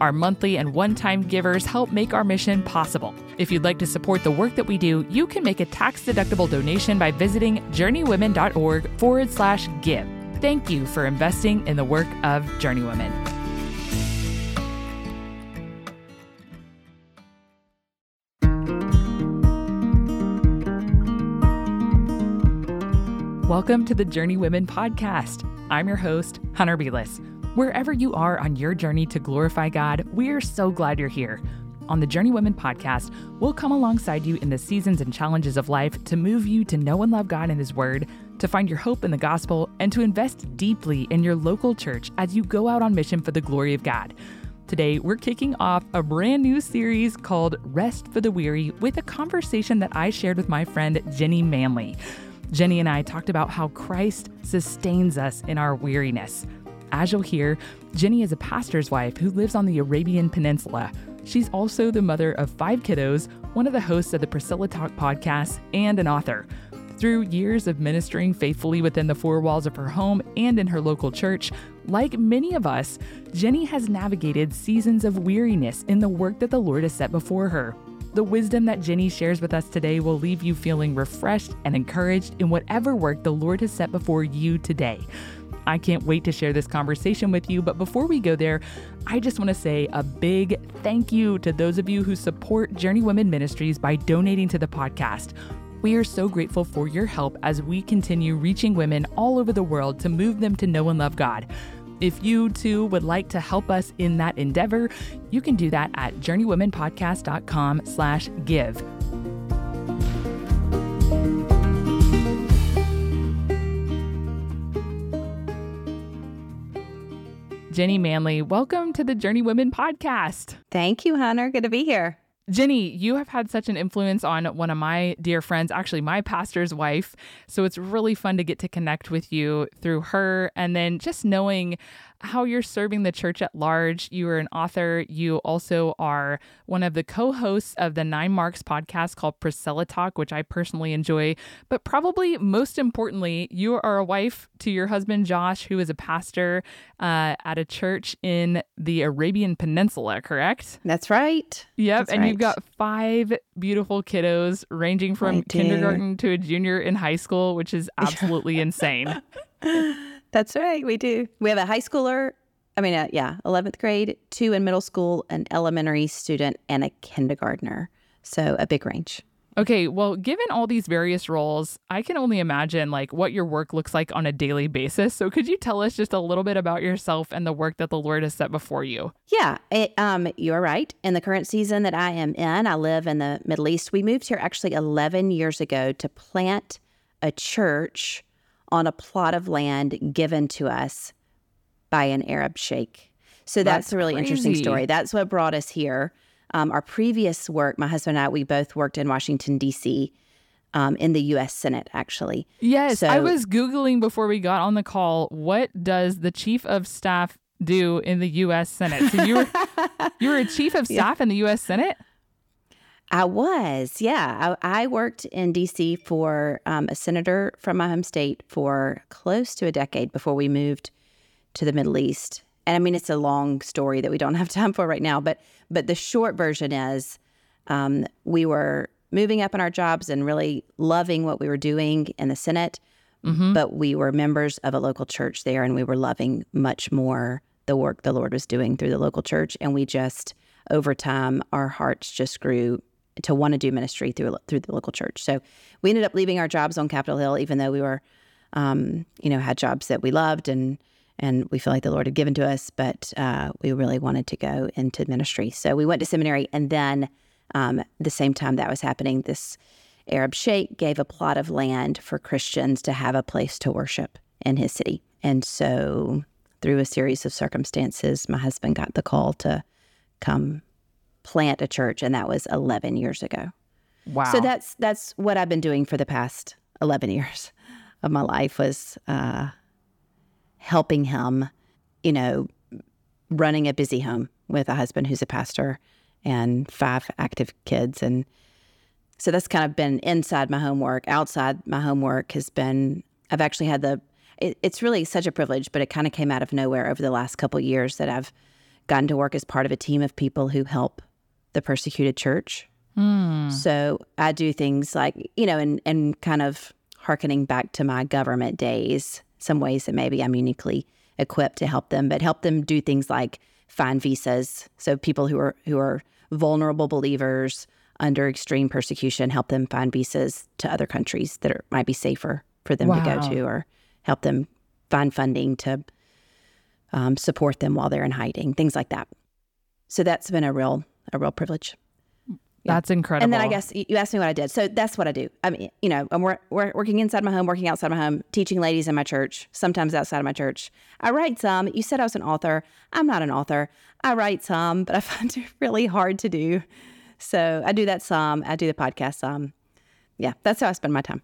Our monthly and one time givers help make our mission possible. If you'd like to support the work that we do, you can make a tax deductible donation by visiting journeywomen.org forward slash give. Thank you for investing in the work of Journeywomen. Welcome to the Journeywomen podcast. I'm your host, Hunter Beless. Wherever you are on your journey to glorify God, we're so glad you're here. On the Journey Women podcast, we'll come alongside you in the seasons and challenges of life to move you to know and love God and His Word, to find your hope in the gospel, and to invest deeply in your local church as you go out on mission for the glory of God. Today, we're kicking off a brand new series called Rest for the Weary with a conversation that I shared with my friend Jenny Manley. Jenny and I talked about how Christ sustains us in our weariness. As you'll hear, Jenny is a pastor's wife who lives on the Arabian Peninsula. She's also the mother of five kiddos, one of the hosts of the Priscilla Talk podcast, and an author. Through years of ministering faithfully within the four walls of her home and in her local church, like many of us, Jenny has navigated seasons of weariness in the work that the Lord has set before her. The wisdom that Jenny shares with us today will leave you feeling refreshed and encouraged in whatever work the Lord has set before you today. I can't wait to share this conversation with you. But before we go there, I just want to say a big thank you to those of you who support Journey Women Ministries by donating to the podcast. We are so grateful for your help as we continue reaching women all over the world to move them to know and love God. If you too would like to help us in that endeavor, you can do that at journeywomenpodcast.com slash give. Jenny Manley, welcome to the Journey Women podcast. Thank you, Hunter. Good to be here. Jenny, you have had such an influence on one of my dear friends, actually, my pastor's wife. So it's really fun to get to connect with you through her. And then just knowing how you're serving the church at large. You are an author. You also are one of the co hosts of the Nine Marks podcast called Priscilla Talk, which I personally enjoy. But probably most importantly, you are a wife to your husband, Josh, who is a pastor uh, at a church in the Arabian Peninsula, correct? That's right. Yep. That's and right. you've got five beautiful kiddos ranging from kindergarten to a junior in high school, which is absolutely insane. That's right. We do. We have a high schooler. I mean, uh, yeah, 11th grade, two in middle school, an elementary student, and a kindergartner. So a big range. Okay, well, given all these various roles, I can only imagine like what your work looks like on a daily basis. So could you tell us just a little bit about yourself and the work that the Lord has set before you? Yeah, it, um, you're right. In the current season that I am in, I live in the Middle East. We moved here actually 11 years ago to plant a church on a plot of land given to us by an Arab sheikh. So that's, That's a really interesting story. That's what brought us here. Um, our previous work, my husband and I, we both worked in Washington, D.C., um, in the U.S. Senate, actually. Yes, I was Googling before we got on the call. What does the chief of staff do in the U.S. Senate? So you were, you were a chief of staff in the U.S. Senate? I was, yeah. I, I worked in D.C. for um, a senator from my home state for close to a decade before we moved to the Middle East. And I mean, it's a long story that we don't have time for right now. But but the short version is, um, we were moving up in our jobs and really loving what we were doing in the Senate. But we were members of a local church there, and we were loving much more the work the Lord was doing through the local church. And we just, over time, our hearts just grew to want to do ministry through through the local church. So we ended up leaving our jobs on Capitol Hill, even though we were, um, you know, had jobs that we loved and and we feel like the Lord had given to us, but uh, we really wanted to go into ministry. So we went to seminary, and then um, the same time that was happening, this Arab sheikh gave a plot of land for Christians to have a place to worship in his city. And so, through a series of circumstances, my husband got the call to come plant a church, and that was 11 years ago. Wow. So that's that's what I've been doing for the past 11 years of my life was uh, helping him, you know, running a busy home with a husband who's a pastor and five active kids. And so that's kind of been inside my homework. Outside my homework has been, I've actually had the, it, it's really such a privilege, but it kind of came out of nowhere over the last couple years that I've gotten to work as part of a team of people who help the persecuted church. Mm. So I do things like, you know, and, and kind of harkening back to my government days, some ways that maybe I'm uniquely equipped to help them, but help them do things like find visas. So people who are who are vulnerable believers under extreme persecution, help them find visas to other countries that are, might be safer for them to go to, or help them find funding to um, support them while they're in hiding, things like that. So that's been a real a real privilege. Yeah. That's incredible. And then I guess you you asked me what I did. So that's what I do. I mean, you know, I'm wor- wor- working inside my home, working outside my home, teaching ladies in my church, sometimes outside of my church. I write some. You said I was an author. I'm not an author. I write some, but I find it really hard to do. So I do that some. I do the podcast some. Yeah, that's how I spend my time.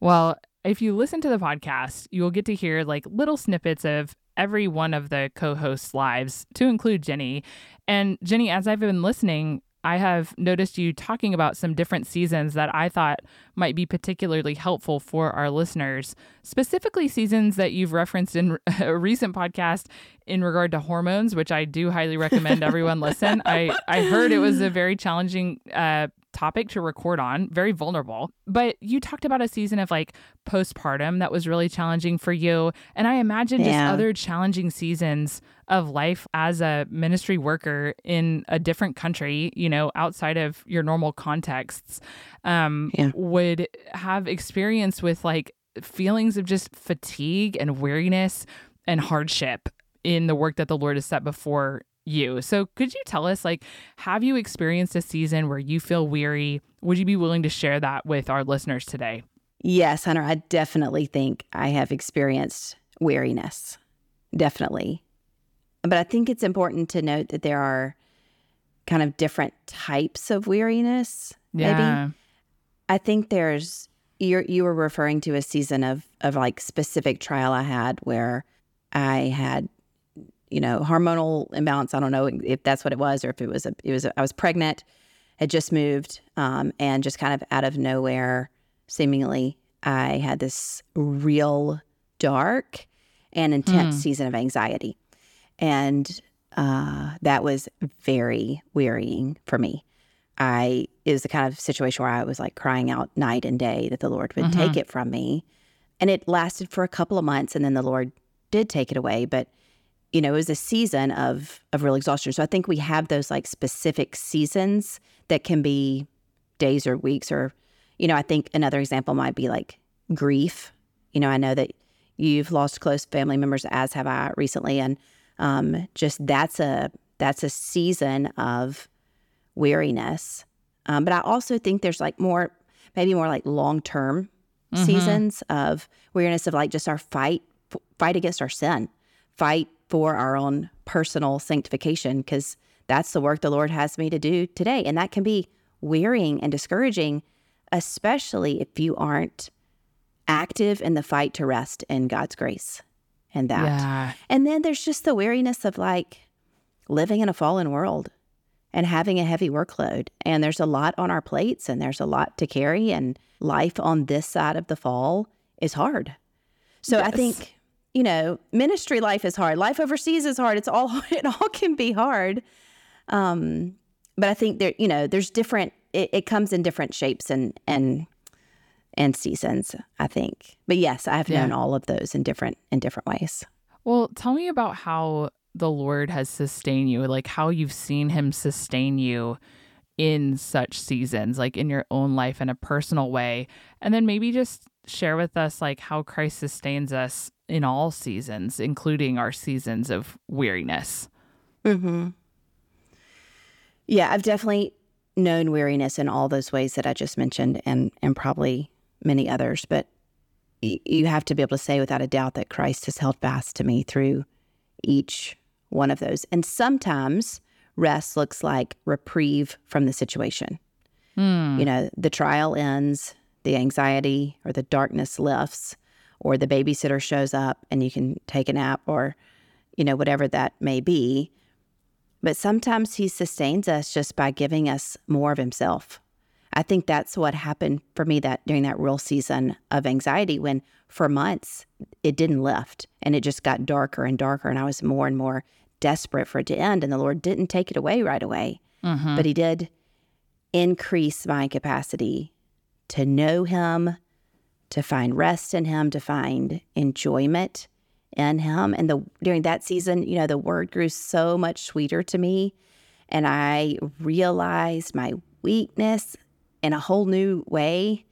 Well, if you listen to the podcast, you will get to hear like little snippets of every one of the co hosts' lives, to include Jenny. And Jenny, as I've been listening, I have noticed you talking about some different seasons that I thought might be particularly helpful for our listeners, specifically seasons that you've referenced in a recent podcast in regard to hormones, which I do highly recommend everyone listen. I, I heard it was a very challenging uh, topic to record on, very vulnerable. But you talked about a season of like postpartum that was really challenging for you. And I imagine just other challenging seasons of life as a ministry worker in a different country, you know, outside of your normal contexts, um, Yeah. would have experience with like feelings of just fatigue and weariness and hardship in the work that the Lord has set before you. So could you tell us like have you experienced a season where you feel weary? Would you be willing to share that with our listeners today? Yes, Hunter, I definitely think I have experienced weariness. Definitely. But I think it's important to note that there are kind of different types of weariness. Maybe. Yeah. I think there's you you were referring to a season of of like specific trial I had where I had you know hormonal imbalance. I don't know if that's what it was or if it was a it was a, I was pregnant, had just moved, um, and just kind of out of nowhere, seemingly I had this real dark and intense Hmm. season of anxiety, and uh, that was very wearying for me. I it was the kind of situation where I was like crying out night and day that the Lord would take it from me. And it lasted for a couple of months and then the Lord did take it away. But you know, it was a season of of real exhaustion. So I think we have those like specific seasons that can be days or weeks or you know, I think another example might be like grief. You know, I know that you've lost close family members as have I recently and um just that's a that's a season of weariness. Um, but I also think there's like more, maybe more like long term seasons of weariness of like just our fight, fight against our sin, fight for our own personal sanctification, because that's the work the Lord has me to do today. And that can be wearying and discouraging, especially if you aren't active in the fight to rest in God's grace and that. Yeah. And then there's just the weariness of like living in a fallen world and having a heavy workload. And there's a lot on our plates and there's a lot to carry. And life on this side of the fall is hard. So I think, you know, ministry life is hard. Life overseas is hard. It's all, it all can be hard. Um, but I think there, you know, there's different, it, it comes in different shapes and, and, and seasons, I think. But yes, I have Yeah. known all of those in different, in different ways. Well, tell me about how the Lord has sustained you, like how you've seen him sustain you in such seasons, like in your own life in a personal way. And then maybe just share with us like how Christ sustains us in all seasons, including our seasons of weariness. Mm-hmm. Yeah, I've definitely known weariness in all those ways that I just mentioned, and and probably many others. But y- you have to be able to say without a doubt that Christ has held fast to me through each one of those. And sometimes rest looks like reprieve from the situation. You know, the trial ends, the anxiety or the darkness lifts, or the babysitter shows up and you can take a nap or, you know, whatever that may be. But sometimes he sustains us just by giving us more of himself. I think that's what happened for me that during that real season of anxiety when for months it didn't lift and it just got darker and darker and I was more and more desperate for it to end and the Lord didn't take it away right away. Mm-hmm. But he did increase my capacity to know him, to find rest in him, to find enjoyment in him. And the during that season, you know, the word grew so much sweeter to me. And I realized my weakness in a whole new way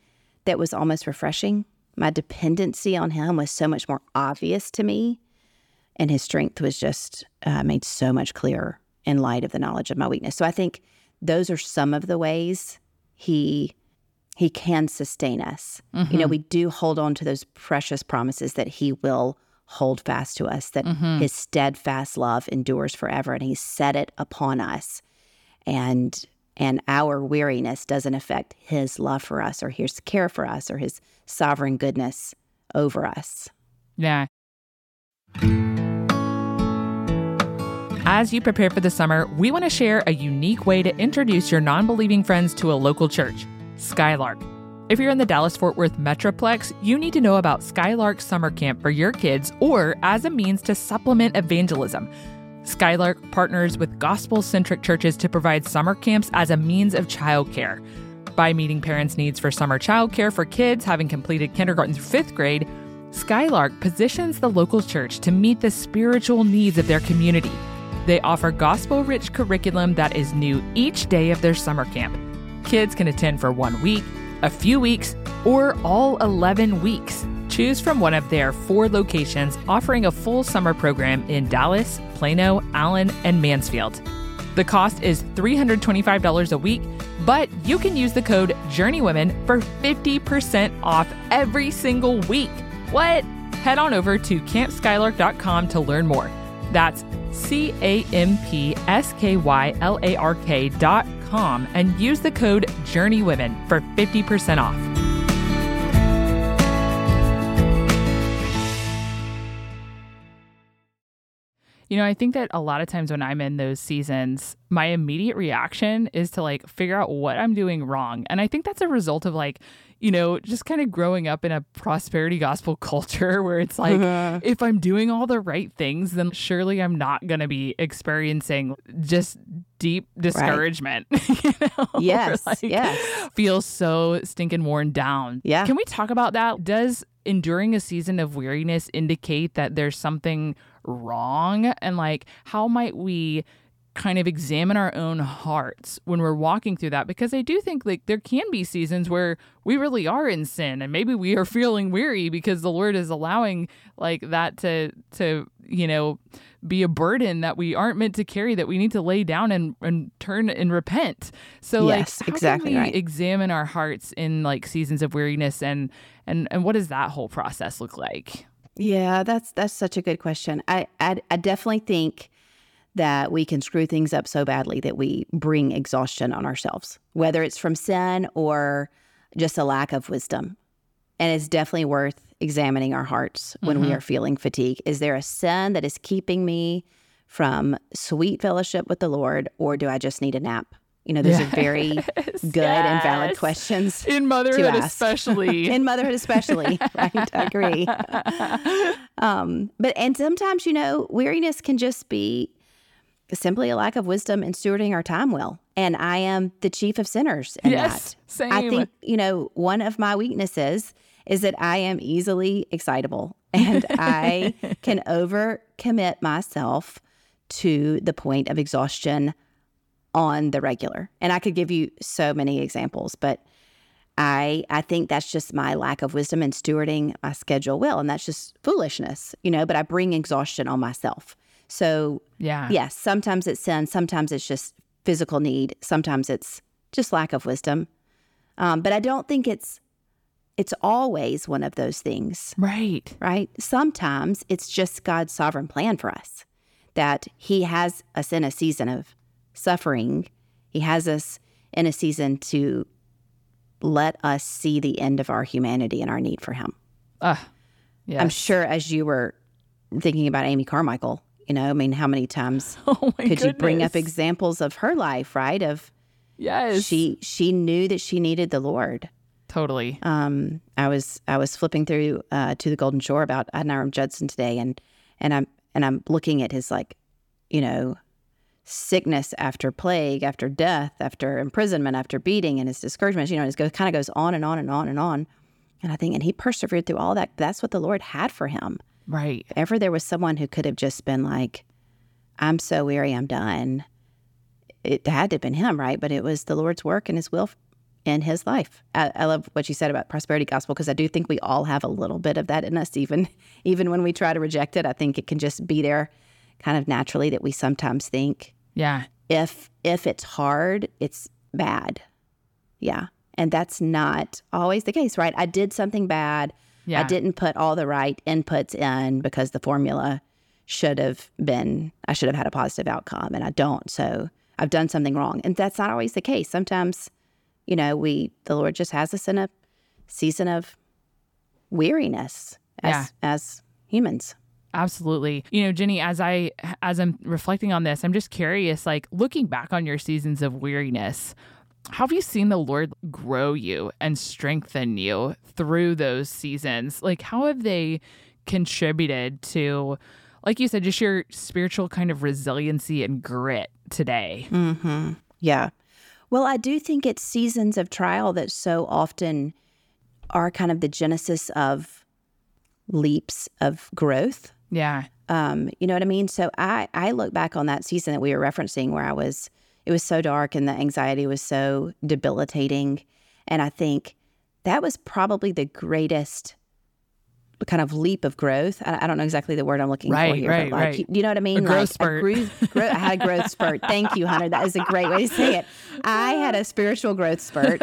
that was almost refreshing. My dependency on him was so much more obvious to me. And his strength was just uh, made so much clearer in light of the knowledge of my weakness. So I think those are some of the ways he he can sustain us. You know, mm-hmm. we do hold on to those precious promises that he will hold fast to us, that mm-hmm. his steadfast love endures forever and he set it upon us. And and our weariness doesn't affect his love for us or his care for us or his sovereign goodness over us. Yeah. As you prepare for the summer, we want to share a unique way to introduce your non believing friends to a local church Skylark. If you're in the Dallas Fort Worth Metroplex, you need to know about Skylark Summer Camp for your kids or as a means to supplement evangelism. Skylark partners with gospel centric churches to provide summer camps as a means of childcare. By meeting parents' needs for summer childcare for kids having completed kindergarten through fifth grade, Skylark positions the local church to meet the spiritual needs of their community. They offer gospel rich curriculum that is new each day of their summer camp. Kids can attend for one week, a few weeks, or all 11 weeks. Choose from one of their four locations offering a full summer program in Dallas, Plano, Allen, and Mansfield. The cost is $325 a week, but you can use the code JourneyWomen for 50% off every single week. What? Head on over to campskylark.com to learn more. That's C A M P S K Y L A R K dot com and use the code JourneyWomen for 50% off. You know, I think that a lot of times when I'm in those seasons, my immediate reaction is to like figure out what I'm doing wrong. And I think that's a result of like, you know, just kind of growing up in a prosperity gospel culture where it's like, uh-huh. if I'm doing all the right things, then surely I'm not going to be experiencing just deep discouragement. you know? Yes, like, yes. Feel so stinking worn down. Yeah. Can we talk about that? Does enduring a season of weariness indicate that there's something wrong? And like, how might we kind of examine our own hearts when we're walking through that? Because I do think like there can be seasons where we really are in sin and maybe we are feeling weary because the Lord is allowing like that to to, you know, be a burden that we aren't meant to carry that we need to lay down and, and turn and repent. So Yes, like how exactly right. examine our hearts in like seasons of weariness and and and what does that whole process look like? Yeah, that's that's such a good question. I, I I definitely think that we can screw things up so badly that we bring exhaustion on ourselves, whether it's from sin or just a lack of wisdom. And it's definitely worth examining our hearts when we are feeling fatigue. Is there a sin that is keeping me from sweet fellowship with the Lord, or do I just need a nap? You know, those are very good and valid questions. In motherhood especially. in motherhood especially right i agree um but and sometimes you know weariness can just be simply a lack of wisdom in stewarding our time well and i am the chief of sinners in Yes, that i think you know one of my weaknesses is that i am easily excitable and i can overcommit myself to the point of exhaustion on the regular and i could give you so many examples but I I think that's just my lack of wisdom in stewarding my schedule well, and that's just foolishness, you know. But I bring exhaustion on myself. So yeah. yes, sometimes it's sin, sometimes it's just physical need, sometimes it's just lack of wisdom. Um, but I don't think it's it's always one of those things, Right. right? Sometimes it's just God's sovereign plan for us that He has us in a season of suffering. He has us in a season to let us see the end of our humanity and our need for Him. Uh, yes. I'm sure as you were thinking about Amy Carmichael, you know, I mean, how many times oh could goodness. you bring up examples of her life, right? Of yes, she she knew that she needed the Lord. totally. Um, I was I was flipping through uh, to the Golden Shore about Adoniram Judson today, and and I'm and I'm looking at his like, you know, sickness after plague, after death, after imprisonment, after beating, and his discouragements. You know, it kind of goes on and on and on and on. And I think, and he persevered through all that. That's what the Lord had for him. Right. If ever there was someone who could have just been like, "I'm so weary, I'm done," it had to have been him, right? But it was the Lord's work and His will in his life. I, I love what you said about prosperity gospel because I do think we all have a little bit of that in us, even even when we try to reject it. I think it can just be there, kind of naturally that we sometimes think Yeah. if if it's hard, it's bad. Yeah, and that's not always the case, right? I did something bad. Yeah. I didn't put all the right inputs in because the formula should have been I should have had a positive outcome and I don't. So I've done something wrong. And that's not always the case. Sometimes, you know, we the Lord just has us in a season of weariness as Yeah. as humans. Absolutely. You know, Jenny, as I as I'm reflecting on this, I'm just curious like looking back on your seasons of weariness, how have you seen the Lord grow you and strengthen you through those seasons? Like how have they contributed to like you said just your spiritual kind of resiliency and grit today? Mm-hmm. Yeah. Well, I do think it's seasons of trial that so often are kind of the genesis of leaps of growth. Yeah. Um, you know what I mean? So I I look back on that season that we were referencing where I was it was so dark and the anxiety was so debilitating. And I think that was probably the greatest kind of leap of growth. I, I don't know exactly the word I'm looking for here, right, but like, right. you, you know what I mean? growth like spurt. grew- grow- I had a growth spurt. Thank you, Hunter. That is a great way to say it. I had a spiritual growth spurt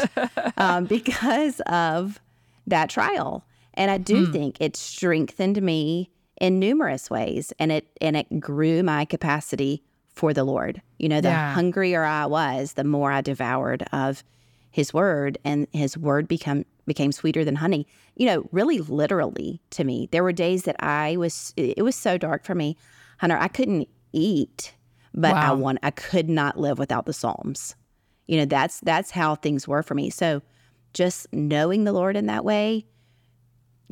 um, because of that trial, and I do Hmm. think it strengthened me in numerous ways, and it and it grew my capacity for the Lord. You know, the Yeah. hungrier I was, the more I devoured of His Word, and His Word become became sweeter than honey. You know, really literally to me. There were days that I was. It was so dark for me, Hunter. I couldn't eat, but I want. I could not live without the Psalms. You know, that's that's how things were for me. So, just knowing the Lord in that way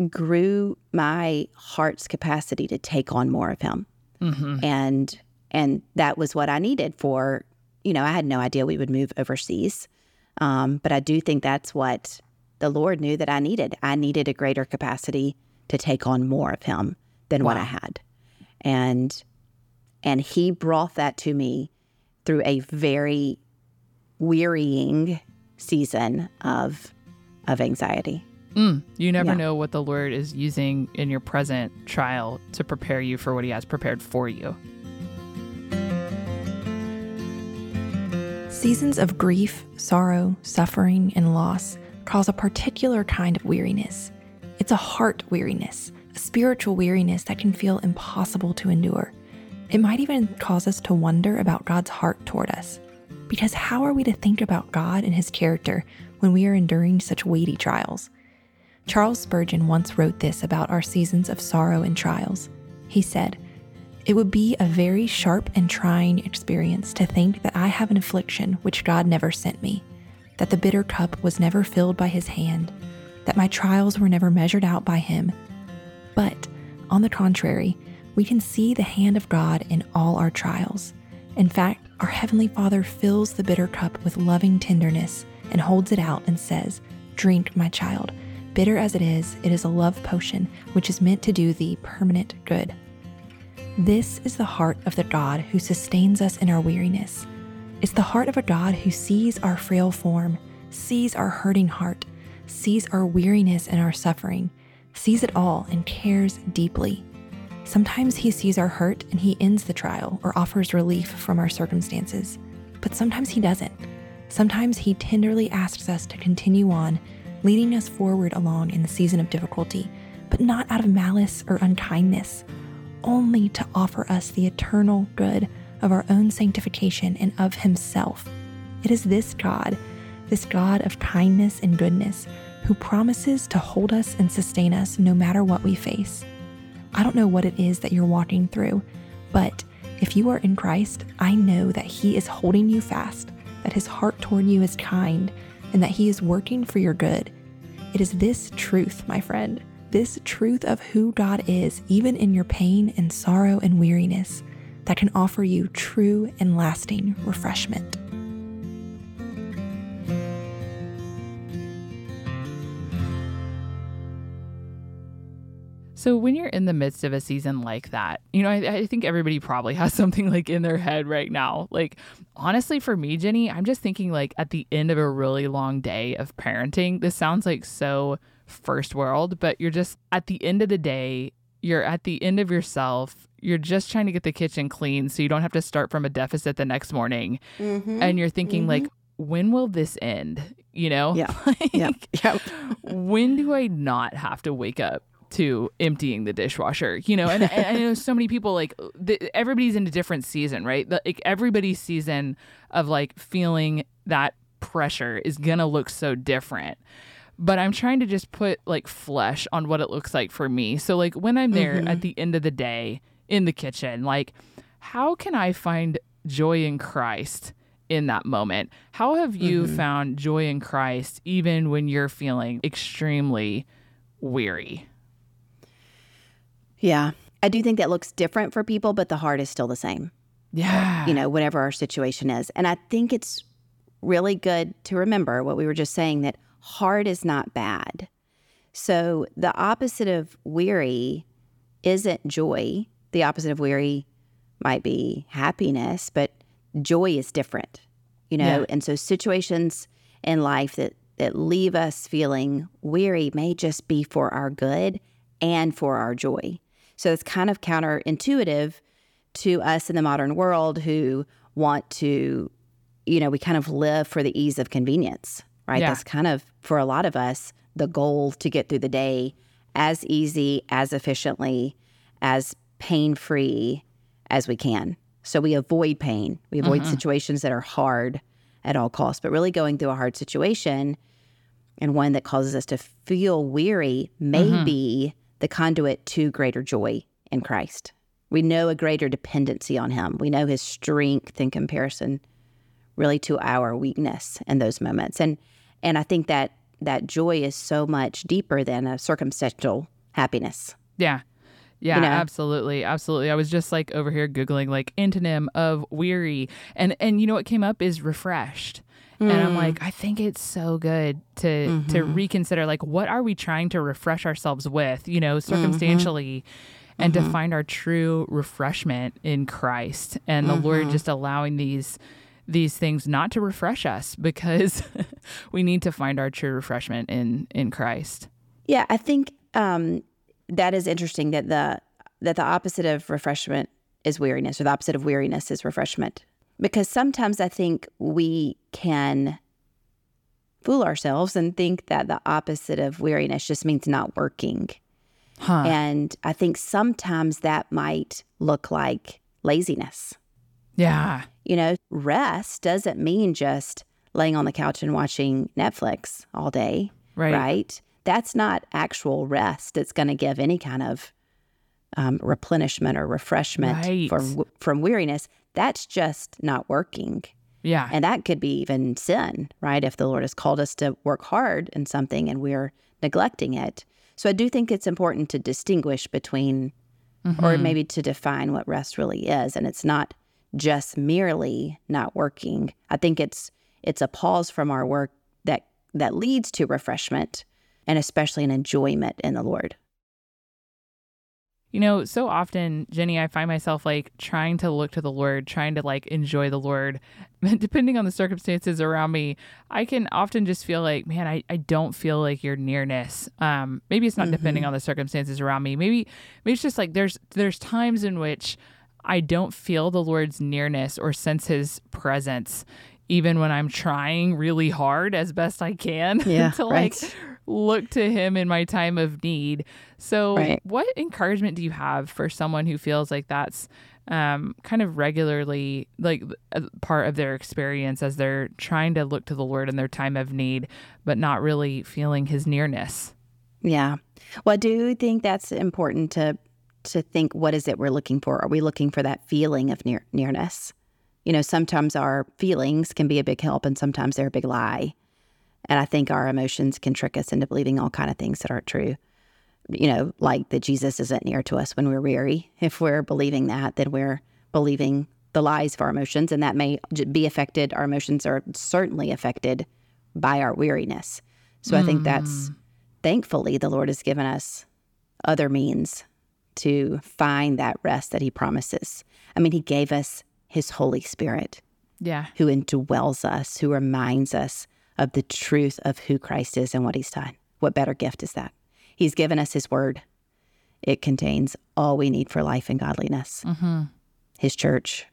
grew my heart's capacity to take on more of Him Mm-hmm. and and that was what I needed for you know I had no idea we would move overseas, um, but I do think that's what the Lord knew that I needed. I needed a greater capacity to take on more of Him than what I had, and and He brought that to me through a very wearying season of of anxiety. Mm, you never Yeah. know what the Lord is using in your present trial to prepare you for what He has prepared for you. Seasons of grief, sorrow, suffering, and loss cause a particular kind of weariness. It's a heart weariness, a spiritual weariness that can feel impossible to endure. It might even cause us to wonder about God's heart toward us. Because how are we to think about God and His character when we are enduring such weighty trials? Charles Spurgeon once wrote this about our seasons of sorrow and trials. He said, it would be a very sharp and trying experience to think that I have an affliction which God never sent me, that the bitter cup was never filled by his hand, that my trials were never measured out by him. But, on the contrary, we can see the hand of God in all our trials. In fact, our Heavenly Father fills the bitter cup with loving tenderness and holds it out and says, Drink, my child. Bitter as it is, it is a love potion which is meant to do thee permanent good. This is the heart of the God who sustains us in our weariness. It's the heart of a God who sees our frail form, sees our hurting heart, sees our weariness and our suffering, sees it all and cares deeply. Sometimes he sees our hurt and he ends the trial or offers relief from our circumstances, but sometimes he doesn't. Sometimes he tenderly asks us to continue on, leading us forward along in the season of difficulty, but not out of malice or unkindness only to offer us the eternal good of our own sanctification and of Himself. It is this God, this God of kindness and goodness, who promises to hold us and sustain us no matter what we face. I don't know what it is that you're walking through, but if you are in Christ, I know that He is holding you fast, that His heart toward you is kind, and that He is working for your good. It is this truth, my friend, this truth of who God is, even in your pain and sorrow and weariness, that can offer you true and lasting refreshment. So when you're in the midst of a season like that, you know, I, I, think everybody probably has something like in their head right now. Like honestly, for me, Jenny, I'm just thinking like at the end of a really long day of parenting. This sounds like so first world, but you're just at the end of the day, you're at the end of yourself. You're just trying to get the kitchen clean so you don't have to start from a deficit the next morning. Mm-hmm. And you're thinking mm-hmm. like, when will this end? You know? Yeah. like, yep. Yep. when do I not have to wake up to emptying the dishwasher, you know, and, and I know so many people like the, everybody's in a different season, right? The, like everybody's season of like feeling that pressure is gonna look so different. But I'm trying to just put like flesh on what it looks like for me. So like when I'm there mm-hmm. at the end of the day in the kitchen, like how can I find joy in Christ? in that moment. How have you mm-hmm. found joy in Christ even when you're feeling extremely weary? Yeah. I do think that looks different for people, but the heart is still the same. Yeah. You know, whatever our situation is. And I think it's really good to remember what we were just saying that hard is not bad. So the opposite of weary isn't joy. The opposite of weary might be happiness, but joy is different, you know? Yeah. And so situations in life that, that leave us feeling weary may just be for our good and for our joy. So it's kind of counterintuitive to us in the modern world who want to, you know, we kind of live for the ease of convenience, right? Yeah. That's kind of, for a lot of us, the goal to get through the day as easy, as efficiently, as pain free as we can. So we avoid pain, we avoid mm-hmm. situations that are hard at all costs. But really going through a hard situation and one that causes us to feel weary may mm-hmm. be the conduit to greater joy in Christ. We know a greater dependency on Him. We know His strength in comparison, really, to our weakness in those moments. And and I think that that joy is so much deeper than a circumstantial happiness. Yeah. Yeah, you know? absolutely. Absolutely. I was just like over here googling like antonym of weary and and you know what came up is refreshed. Mm. And I'm mm. like, I think it's so good to mm-hmm. to reconsider like what are we trying to refresh ourselves with, you know, mm-hmm. circumstantially. Mm-hmm. And to mm-hmm. find our true refreshment in Christ, and the Lord mm-hmm. just allowing these these things not to refresh us because we need to find our true refreshment in in Christ. Yeah, I think um, that is interesting that the that the opposite of refreshment is weariness, or the opposite of weariness is refreshment because sometimes I think we can fool ourselves and think that the opposite of weariness just means not working. Huh. And I think sometimes that might look like laziness. Yeah. You know, rest doesn't mean just laying on the couch and watching Netflix all day. Right. Right. That's not actual rest. It's going to give any kind of um, replenishment or refreshment right. from from weariness that's just not working. Yeah. And that could be even sin, right? If the Lord has called us to work hard in something and we're neglecting it. So I do think it's important to distinguish between, mm-hmm. or maybe to define what rest really is. And it's not just merely not working. I think it's it's a pause from our work that that leads to refreshment and especially an enjoyment in the Lord. You know, so often, Jenny, I find myself like trying to look to the Lord, trying to like enjoy the Lord. Depending on the circumstances around me, I can often just feel like, man, I, I don't feel like your nearness. Um, maybe it's not mm-hmm. depending on the circumstances around me. Maybe maybe it's just like there's there's times in which I don't feel the Lord's nearness or sense his presence even when I'm trying really hard as best I can yeah, to like look to him in my time of need. So, right. what encouragement do you have for someone who feels like that's um, kind of regularly, like part of their experience as they're trying to look to the Lord in their time of need, but not really feeling His nearness. Yeah. Well, I do think that's important to to think what is it we're looking for? Are we looking for that feeling of near, nearness? You know, sometimes our feelings can be a big help and sometimes they're a big lie. And I think our emotions can trick us into believing all kind of things that aren't true. You know, like that Jesus isn't near to us when we're weary. If we're believing that, then we're believing the lies of our emotions, and that may be affected. Our emotions are certainly affected by our weariness. So mm. I think that's mm. thankfully the Lord has given us other means to find that rest that He promises. I mean, He gave us His Holy Spirit. Yeah. Who indwells us, who reminds us of the truth of who Christ is and what he's done. What better gift is that? He's given us his word. It contains all we need for life and godliness. Mm-hmm. His church,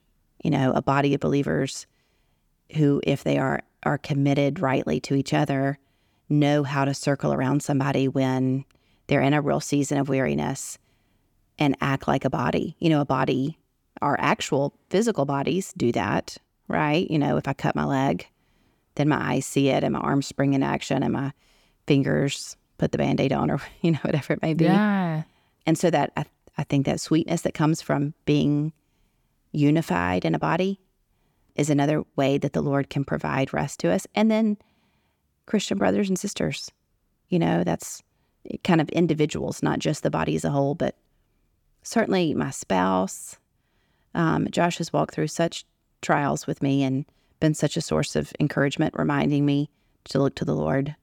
you know, a body of believers who, if they are are committed rightly to each other, know how to circle around somebody when they're in a real season of weariness and act like a body. You know, a body, our actual physical bodies do that, right? You know, if I cut my leg, then my eyes see it and my arms spring in action and my fingers put the band-aid on or you know whatever it may be yeah and so that I, I think that sweetness that comes from being unified in a body is another way that the lord can provide rest to us and then christian brothers and sisters you know that's kind of individuals not just the body as a whole but certainly my spouse um, josh has walked through such trials with me and been such a source of encouragement, reminding me to look to the Lord.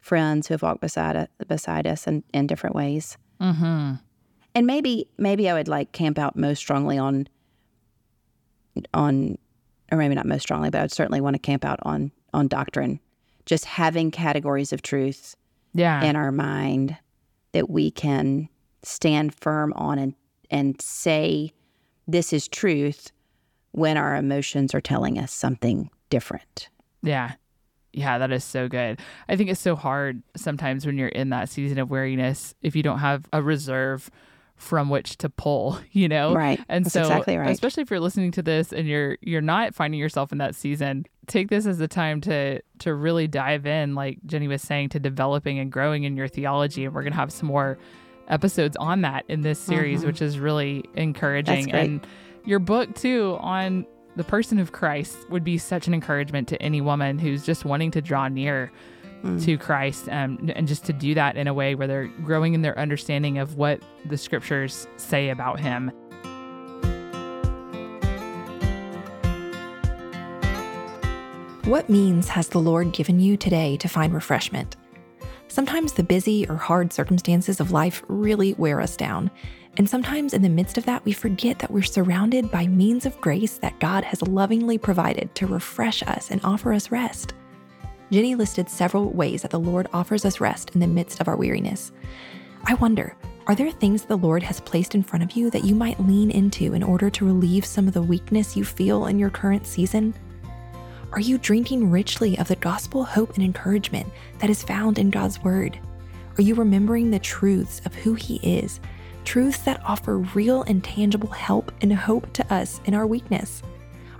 Friends who have walked beside us, beside us in, in different ways. Mm-hmm. And maybe maybe I would like camp out most strongly on on or maybe not most strongly, but I would certainly want to camp out on on doctrine. Just having categories of truth yeah. in our mind that we can stand firm on and and say this is truth when our emotions are telling us something different. Yeah. Yeah, that is so good. I think it's so hard sometimes when you're in that season of weariness if you don't have a reserve from which to pull, you know? Right. And That's so exactly right. especially if you're listening to this and you're you're not finding yourself in that season, take this as the time to to really dive in, like Jenny was saying, to developing and growing in your theology. And we're gonna have some more episodes on that in this series, mm-hmm. which is really encouraging. And your book, too, on the person of Christ would be such an encouragement to any woman who's just wanting to draw near mm. to Christ um, and just to do that in a way where they're growing in their understanding of what the scriptures say about him. What means has the Lord given you today to find refreshment? Sometimes the busy or hard circumstances of life really wear us down, and sometimes in the midst of that, we forget that we're surrounded by means of grace that God has lovingly provided to refresh us and offer us rest. Jenny listed several ways that the Lord offers us rest in the midst of our weariness. I wonder, are there things the Lord has placed in front of you that you might lean into in order to relieve some of the weakness you feel in your current season? Are you drinking richly of the gospel hope and encouragement that is found in God's Word? Are you remembering the truths of who He is truths that offer real and tangible help and hope to us in our weakness?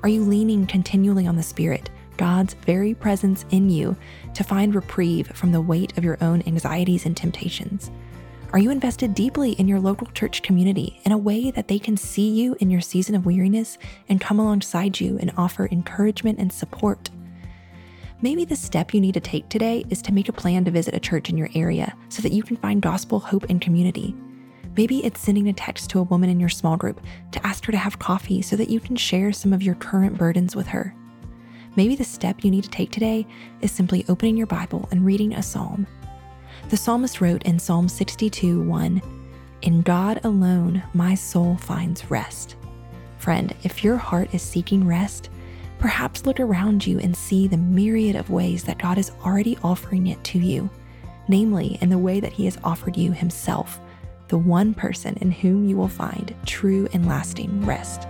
Are you leaning continually on the Spirit, God's very presence in you, to find reprieve from the weight of your own anxieties and temptations? Are you invested deeply in your local church community in a way that they can see you in your season of weariness and come alongside you and offer encouragement and support? Maybe the step you need to take today is to make a plan to visit a church in your area so that you can find gospel hope and community. Maybe it's sending a text to a woman in your small group to ask her to have coffee so that you can share some of your current burdens with her. Maybe the step you need to take today is simply opening your Bible and reading a psalm. The psalmist wrote in Psalm 62 1, In God alone my soul finds rest. Friend, if your heart is seeking rest, perhaps look around you and see the myriad of ways that God is already offering it to you, namely in the way that He has offered you Himself the one person in whom you will find true and lasting rest.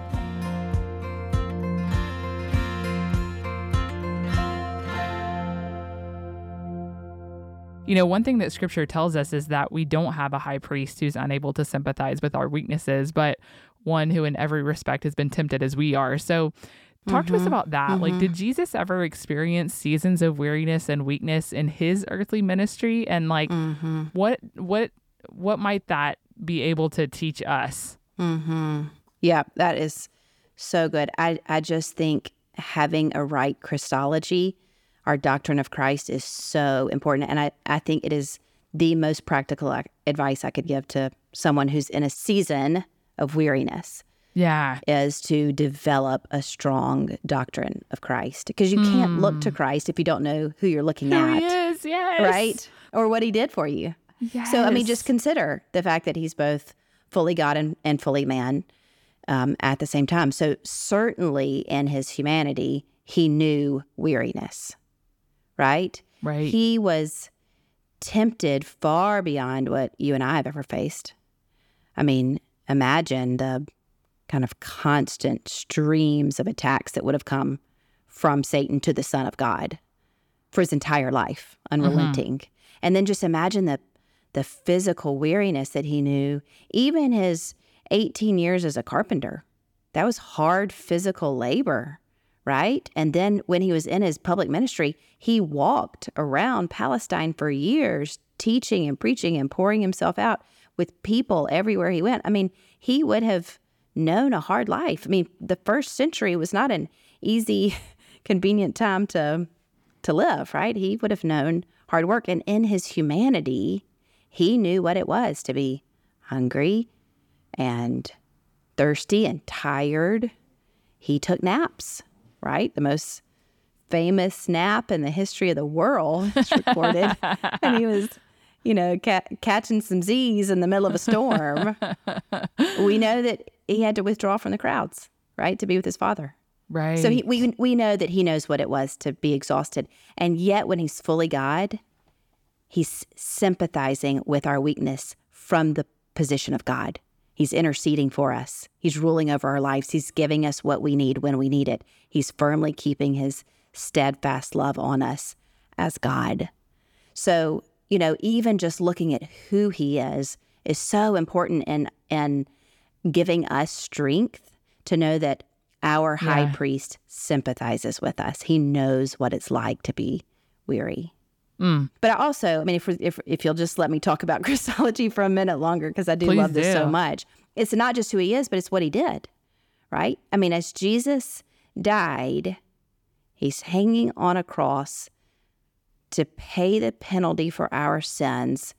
You know, one thing that scripture tells us is that we don't have a high priest who's unable to sympathize with our weaknesses, but one who in every respect has been tempted as we are. So talk mm-hmm. to us mm-hmm. about that. Mm-hmm. Like did Jesus ever experience seasons of weariness and weakness in his earthly ministry and like mm-hmm. what what what might that be able to teach us? Mm-hmm. Yeah, that is so good. I I just think having a right Christology, our doctrine of Christ is so important and I I think it is the most practical advice I could give to someone who's in a season of weariness. Yeah. Is to develop a strong doctrine of Christ. Because you mm. can't look to hmm. Christ if you don't know who you're looking who at. Is, yes. Right? Or what he did for you. Yes. So, I mean, just consider the fact that he's both fully God and, and fully man um, at the same time. So, certainly in his humanity, he knew weariness, right? Right. He was tempted far beyond what you and I have ever faced. I mean, imagine the kind of constant streams of attacks that would have come from Satan to the Son of God for his entire life, unrelenting. Mm-hmm. And then just imagine the the physical weariness that he knew, even his 18 years as a carpenter. That was hard physical labor right? And then when he was in his public ministry, he walked around Palestine for years, teaching and preaching and pouring himself out with people everywhere he went. I mean, he would have known a hard life. I mean, the first century was not an easy, convenient time to to live, right? He would have known hard work and in his humanity, he knew what it was to be hungry and thirsty and tired. He took naps right? The most famous nap in the history of the world is recorded. and he was, you know, ca- catching some Z's in the middle of a storm. we know that he had to withdraw from the crowds, right, to be with his father. Right. So he, we we know that he knows what it was to be exhausted, and yet when he's fully God, he's sympathizing with our weakness from the position of God. He's interceding for us. He's ruling over our lives. He's giving us what we need when we need it. He's firmly keeping his steadfast love on us as God. So, you know, even just looking at who he is is so important in in giving us strength to know that our yeah. high priest sympathizes with us. He knows what it's like to be weary. Mm. But I also, I mean, if, if if you'll just let me talk about Christology for a minute longer, because I do Please love this do. so much. It's not just who he is, but it's what he did, right? I mean, as Jesus died, he's hanging on a cross to pay the penalty for our sins.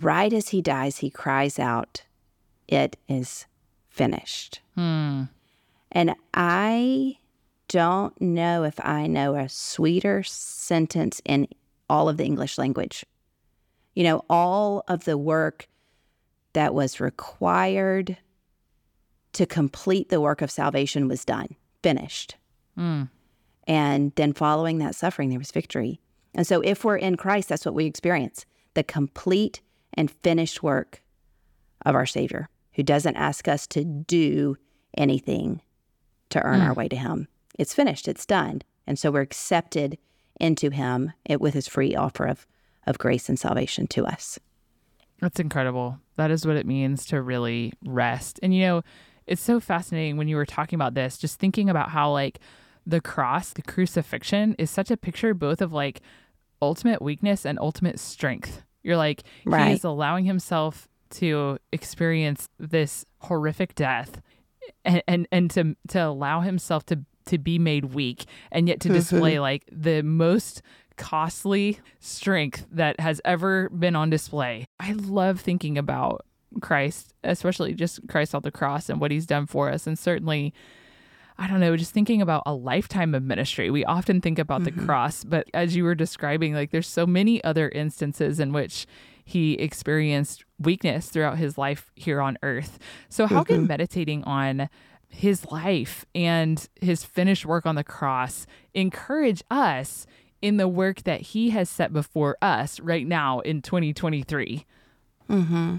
Right as he dies, he cries out, It is finished. Hmm. And I don't know if I know a sweeter sentence in all of the English language. You know, all of the work that was required to complete the work of salvation was done, finished. Mm. And then following that suffering, there was victory. And so, if we're in Christ, that's what we experience the complete and finished work of our Savior, who doesn't ask us to do anything to earn mm. our way to Him. It's finished, it's done. And so, we're accepted into him it, with his free offer of, of grace and salvation to us. That's incredible. That is what it means to really rest. And, you know, it's so fascinating when you were talking about this, just thinking about how, like, the cross, the crucifixion is such a picture both of like ultimate weakness and ultimate strength. You're like, right. he is allowing himself to experience this horrific death and, and, and to, to allow himself to to be made weak and yet to display like the most costly strength that has ever been on display. I love thinking about Christ, especially just Christ on the cross and what he's done for us. And certainly, I don't know, just thinking about a lifetime of ministry. We often think about mm-hmm. the cross, but as you were describing, like there's so many other instances in which he experienced weakness throughout his life here on earth. So, how mm-hmm. can meditating on his life and his finished work on the cross encourage us in the work that he has set before us right now in 2023. Mm-hmm.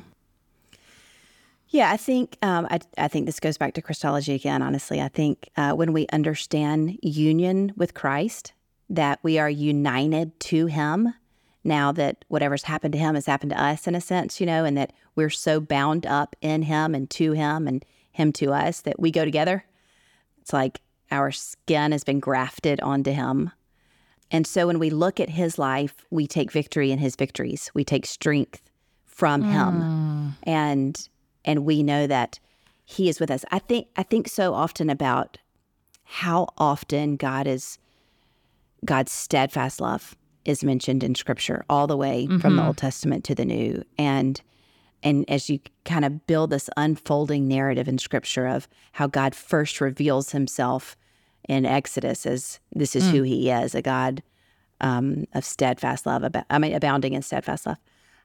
Yeah, I think um, I, I think this goes back to Christology again. Honestly, I think uh, when we understand union with Christ, that we are united to Him. Now that whatever's happened to Him has happened to us, in a sense, you know, and that we're so bound up in Him and to Him, and him to us that we go together. It's like our skin has been grafted onto him. And so when we look at his life, we take victory in his victories. We take strength from him. Mm. And and we know that he is with us. I think I think so often about how often God is God's steadfast love is mentioned in scripture all the way from the mm-hmm. Old Testament to the New. And and as you kind of build this unfolding narrative in scripture of how God first reveals himself in Exodus as this is who he is, a God um, of steadfast love, ab- I mean, abounding in steadfast love.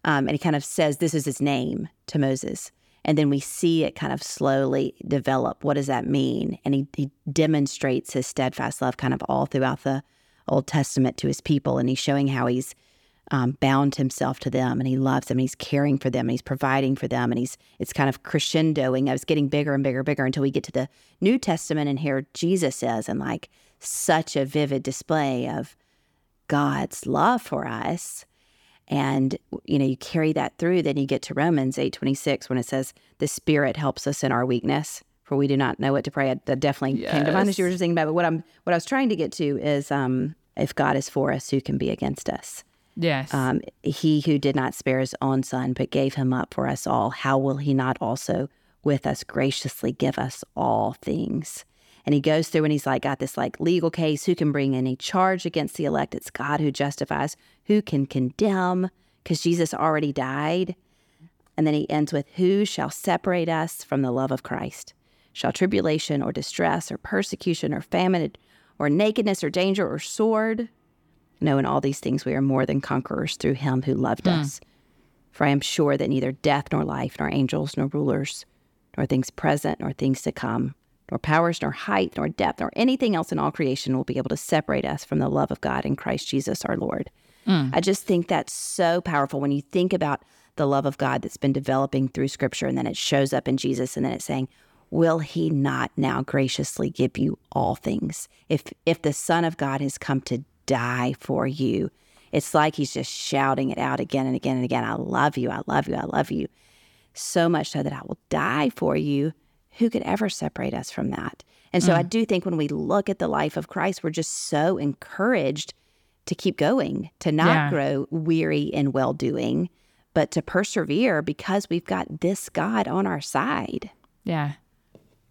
Um, and he kind of says this is his name to Moses. And then we see it kind of slowly develop. What does that mean? And he, he demonstrates his steadfast love kind of all throughout the Old Testament to his people. And he's showing how he's um, bound himself to them and he loves them and he's caring for them and he's providing for them and he's it's kind of crescendoing. I was getting bigger and bigger and bigger until we get to the New Testament and here Jesus is and like such a vivid display of God's love for us. And you know, you carry that through, then you get to Romans 8:26 when it says, "The Spirit helps us in our weakness, for we do not know what to pray." That definitely came to mind as you were just thinking about. But what I'm what I was trying to get to is um, if God is for us, who can be against us? Yes. Um, he who did not spare his own son, but gave him up for us all, how will he not also with us graciously give us all things? And he goes through and he's like, got this like legal case. Who can bring any charge against the elect? It's God who justifies. Who can condemn? Because Jesus already died. And then he ends with, Who shall separate us from the love of Christ? Shall tribulation or distress or persecution or famine or nakedness or danger or sword? No, in all these things we are more than conquerors through him who loved hmm. us. For I am sure that neither death nor life, nor angels, nor rulers, nor things present, nor things to come, nor powers, nor height, nor depth, nor anything else in all creation will be able to separate us from the love of God in Christ Jesus our Lord. Hmm. I just think that's so powerful when you think about the love of God that's been developing through Scripture, and then it shows up in Jesus, and then it's saying, "Will He not now graciously give you all things?" If if the Son of God has come to die for you, it's like He's just shouting it out again and again and again. I love you. I love you. I love you. So much so that I will die for you. Who could ever separate us from that? And so I mm. do think when we look at the life of Christ, we're just so encouraged to keep going, to not Yeah. grow weary in well doing, but to persevere because we've got this God on our side. Yeah.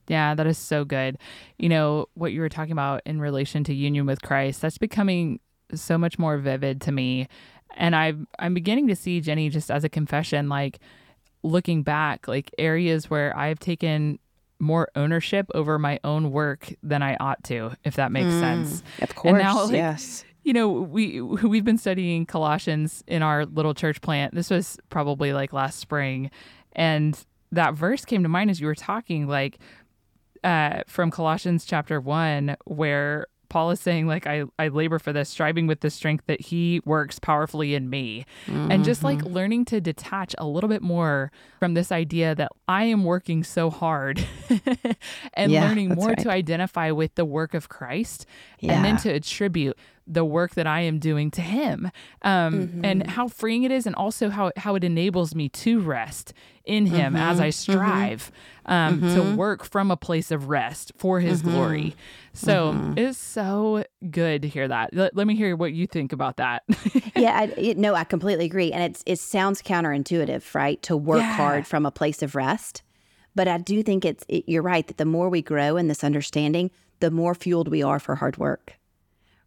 Yeah, that is so good. You know, what you were talking about in relation to union with Christ, that's becoming so much more vivid to me. And I I'm beginning to see Jenny just as a confession like looking back like areas where I've taken more ownership over my own work than I ought to, if that makes mm, sense. Of course. And now, like, yes. you know we we've been studying colossians in our little church plant this was probably like last spring and that verse came to mind as you were talking like uh from colossians chapter 1 where paul is saying like i i labor for this striving with the strength that he works powerfully in me and just like Mm-hmm. learning to detach a little bit more from this idea that i am working so hard and Yeah, learning more right. to identify with the work of christ and then to attribute the work that I am doing to him um, Mm-hmm. and how freeing it is and also how, how it enables me to rest in him Mm-hmm. as I strive um, to work from a place of rest for his Mm-hmm. glory. So it's so good to hear that. Let, let me hear what you think about that. yeah, I, it, no, I completely agree, and it's it sounds counterintuitive, right? To work Yeah. hard from a place of rest, but I do think it's it, you're right that the more we grow in this understanding, the more fueled we are for hard work,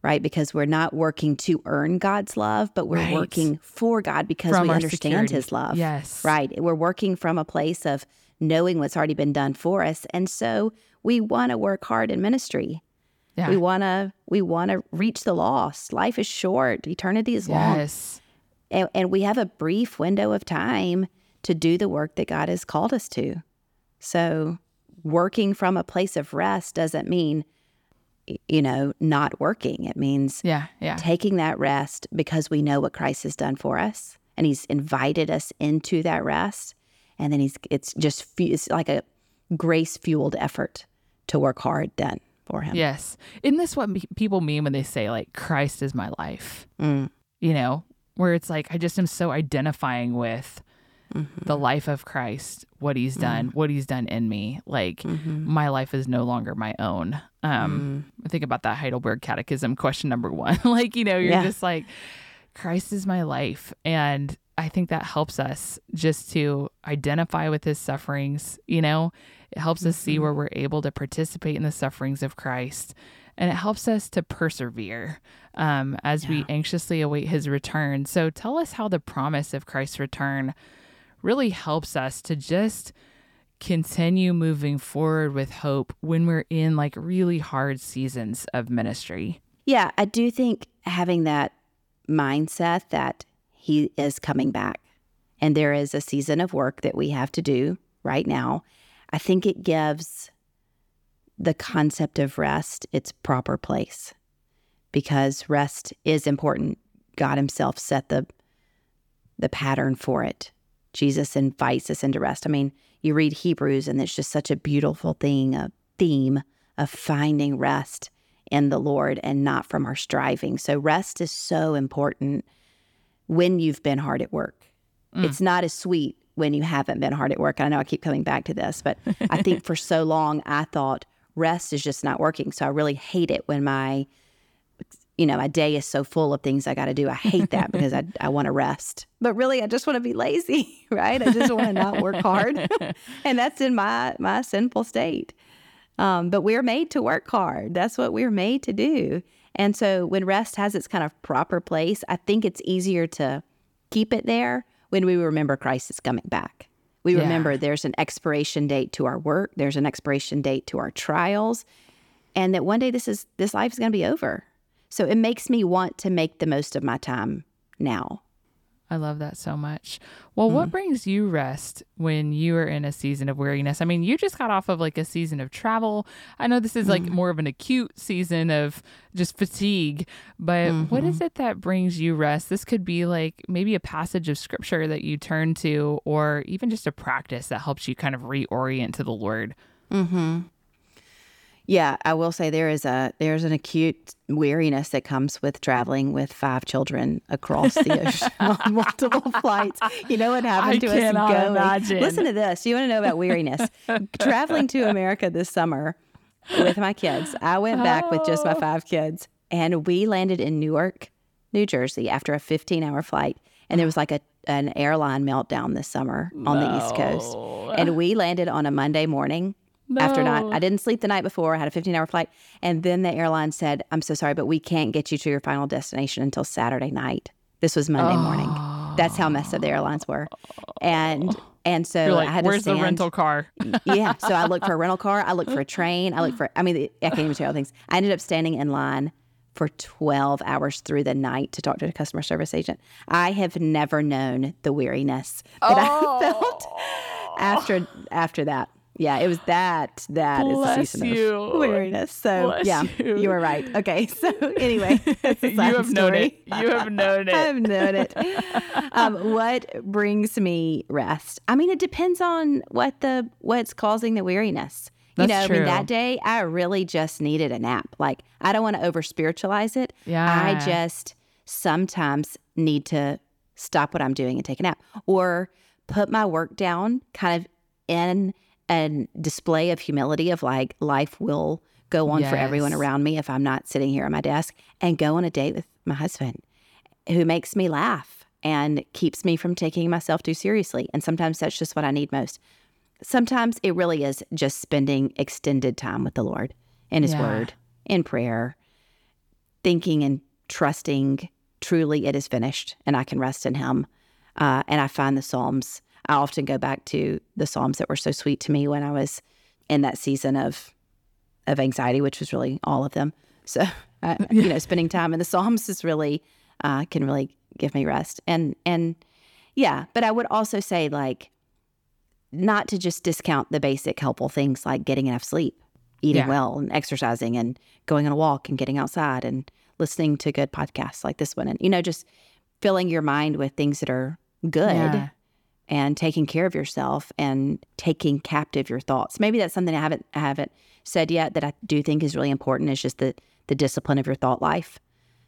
right? Because we're not working to earn God's love, but we're Right. working for God because From we understand security. His love. Yes. right. We're working from a place of knowing what's already been done for us, and so we want to work hard in ministry. yeah. We want to we want to reach the lost. Life is short. Eternity is long yes. and, and we have a brief window of time to do the work that God has called us to. So, working from a place of rest doesn't mean, you know, not working. It means Yeah. Yeah. taking that rest because we know what Christ has done for us, and He's invited us into that rest. And then He's it's just it's like a grace fueled effort to work hard then for Him. Yes. Isn't this what me- people mean when they say, like, Christ is my life? Mm. You know, where it's like, I just am so identifying with Mm-hmm. the life of Christ, what he's mm. done, what he's done in me. Like mm-hmm. my life is no longer my own. Um, I think about that Heidelberg Catechism question number one. like, you know, you're Yeah. just like, Christ is my life. And I think that helps us just to identify with his sufferings, you know, it helps us see mm-hmm. where we're able to participate in the sufferings of Christ. And it helps us to persevere um, as we anxiously await his return. So tell us how the promise of Christ's return really helps us to just continue moving forward with hope when we're in like really hard seasons of ministry. Yeah, I do think having that mindset that he is coming back and there is a season of work that we have to do right now, I think it gives the concept of rest its proper place because rest is important. God himself set the the pattern for it. Jesus invites us into rest. I mean, you read Hebrews and it's just such a beautiful thing, a theme of finding rest in the Lord and not from our striving. So rest is so important when you've been hard at work. Mm. It's not as sweet when you haven't been hard at work. I know I keep coming back to this, but I think for so long I thought rest is just not working. So I really hate it when my you know, my day is so full of things I got to do. I hate that because I, I want to rest. But really, I just want to be lazy, right? I just want to not work hard. and that's in my, my sinful state. Um, but we're made to work hard. That's what we're made to do. And so when rest has its kind of proper place, I think it's easier to keep it there when we remember Christ is coming back. We Yeah. remember there's an expiration date to our work, there's an expiration date to our trials, and that one day this is this life is going to be over. So it makes me want to make the most of my time now. I love that so much. Well, what mm. brings you rest when you are in a season of weariness? I mean, you just got off of like a season of travel. I know this is like mm. more of an acute season of just fatigue, but what is mm-hmm. it that brings you rest? This could be like maybe a passage of scripture that you turn to, or even just a practice that helps you kind of reorient to the Lord. Mm-hmm. Yeah, I will say there is a there's an acute weariness that comes with traveling with five children across the ocean on multiple flights. You know what happened I to us going? imagine. Listen to this. You want to know about weariness? traveling to America this summer with my kids. I went back with just my five oh. kids, and we landed in Newark, New Jersey, after a 15 hour flight. And there was like a an airline meltdown this summer on the East Coast, and we landed on a Monday morning after not I didn't sleep the night before. I had a 15 hour flight. And then the airline said, I'm so sorry, but we can't get you to your final destination until Saturday night. This was Monday morning. That's how messed up the airlines were. And and so You're I like, had where's to the stand, rental car? yeah. So I looked for a rental car. I looked for a train. I looked for, I mean, I can't even tell you all things. I ended up standing in line for 12 hours through the night to talk to a customer service agent. I have never known the weariness that I felt oh. after after that. Yeah, it was that that is Bless the season you. of weariness. So Bless yeah, you. you. were right. Okay, so anyway, you have known it. You have known it. I've known it. Um, what brings me rest? I mean, it depends on what the what's causing the weariness. You That's know, I mean, that day I really just needed a nap. Like, I don't want to over spiritualize it. Yeah. I just sometimes need to stop what I'm doing and take a nap or put my work down kind of in a display of humility of like life will go on for everyone around me if I'm not sitting here at my desk and go on a date with my husband who makes me laugh and keeps me from taking myself too seriously. And sometimes that's just what I need most. Sometimes it really is just spending extended time with the Lord in His Yeah. Word, in prayer, thinking and trusting truly it is finished and I can rest in Him. Uh, and I find the Psalms, I often go back to the Psalms that were so sweet to me when I was in that season of of anxiety, which was really all of them. So, uh, you know, spending time in the Psalms is really uh, can really give me rest. And and yeah, but I would also say like not to just discount the basic helpful things like getting enough sleep, eating Yeah. well, and exercising, and going on a walk, and getting outside, and listening to good podcasts like this one, and you know, just filling your mind with things that are good Yeah. And taking care of yourself and taking captive your thoughts. Maybe that's something I haven't I haven't said yet that I do think is really important is just the the discipline of your thought life.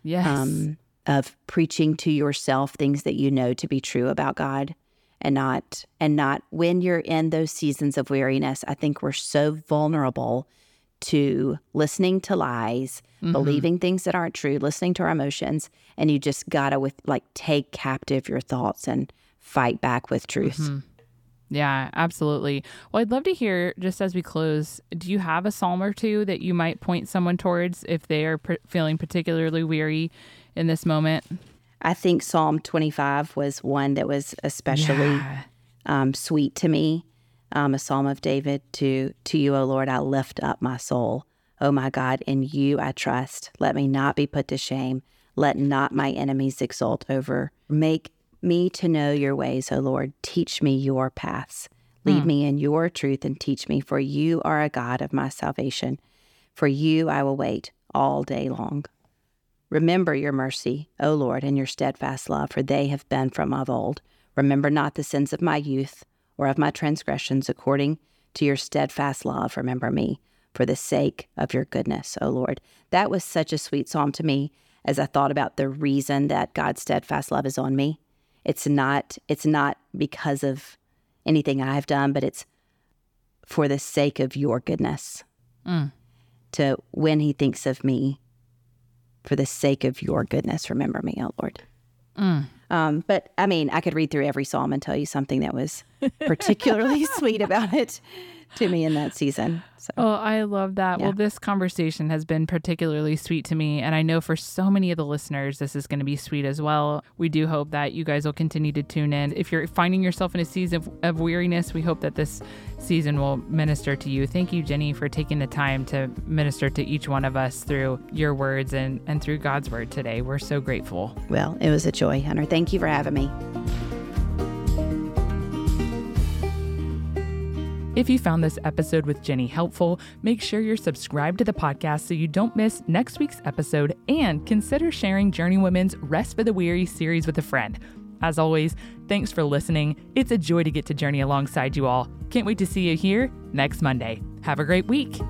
Yes. Um, of preaching to yourself things that you know to be true about God and not and not when you're in those seasons of weariness i think we're so vulnerable to listening to lies mm-hmm. believing things that aren't true listening to our emotions and you just gotta with like take captive your thoughts and fight back with truth mm-hmm. Yeah, absolutely. Well, I'd love to hear, just as we close, do you have a psalm or two that you might point someone towards if they are pr- feeling particularly weary in this moment? I think Psalm 25 was one that was especially yeah. um, sweet to me. Um, a psalm of David to to you, O Lord, I lift up my soul. O my God, in you I trust. Let me not be put to shame. Let not my enemies exult over. Make me to know your ways, O Lord. Teach me your paths. Lead mm. me in your truth and teach me, for you are a God of my salvation. For you I will wait all day long. Remember your mercy, O Lord, and your steadfast love, for they have been from of old. Remember not the sins of my youth or of my transgressions, according to your steadfast love. Remember me for the sake of your goodness, O Lord. That was such a sweet psalm to me as I thought about the reason that God's steadfast love is on me. It's not it's not because of anything I've done, but it's for the sake of your goodness. Mm. To when he thinks of me, for the sake of your goodness, remember me, oh Lord. Mm. Um, but I mean, I could read through every psalm and tell you something that was particularly sweet about it to me in that season. So, oh, I love that. Yeah. Well, this conversation has been particularly sweet to me. And I know for so many of the listeners, this is going to be sweet as well. We do hope that you guys will continue to tune in. If you're finding yourself in a season of, of weariness, we hope that this season will minister to you. Thank you, Jenny, for taking the time to minister to each one of us through your words and, and through God's word today. We're so grateful. Well, it was a joy, Hunter. Thank you for having me. If you found this episode with Jenny helpful, make sure you're subscribed to the podcast so you don't miss next week's episode and consider sharing Journeywomen's Rest for the Weary series with a friend. As always, thanks for listening. It's a joy to get to journey alongside you all. Can't wait to see you here next Monday. Have a great week.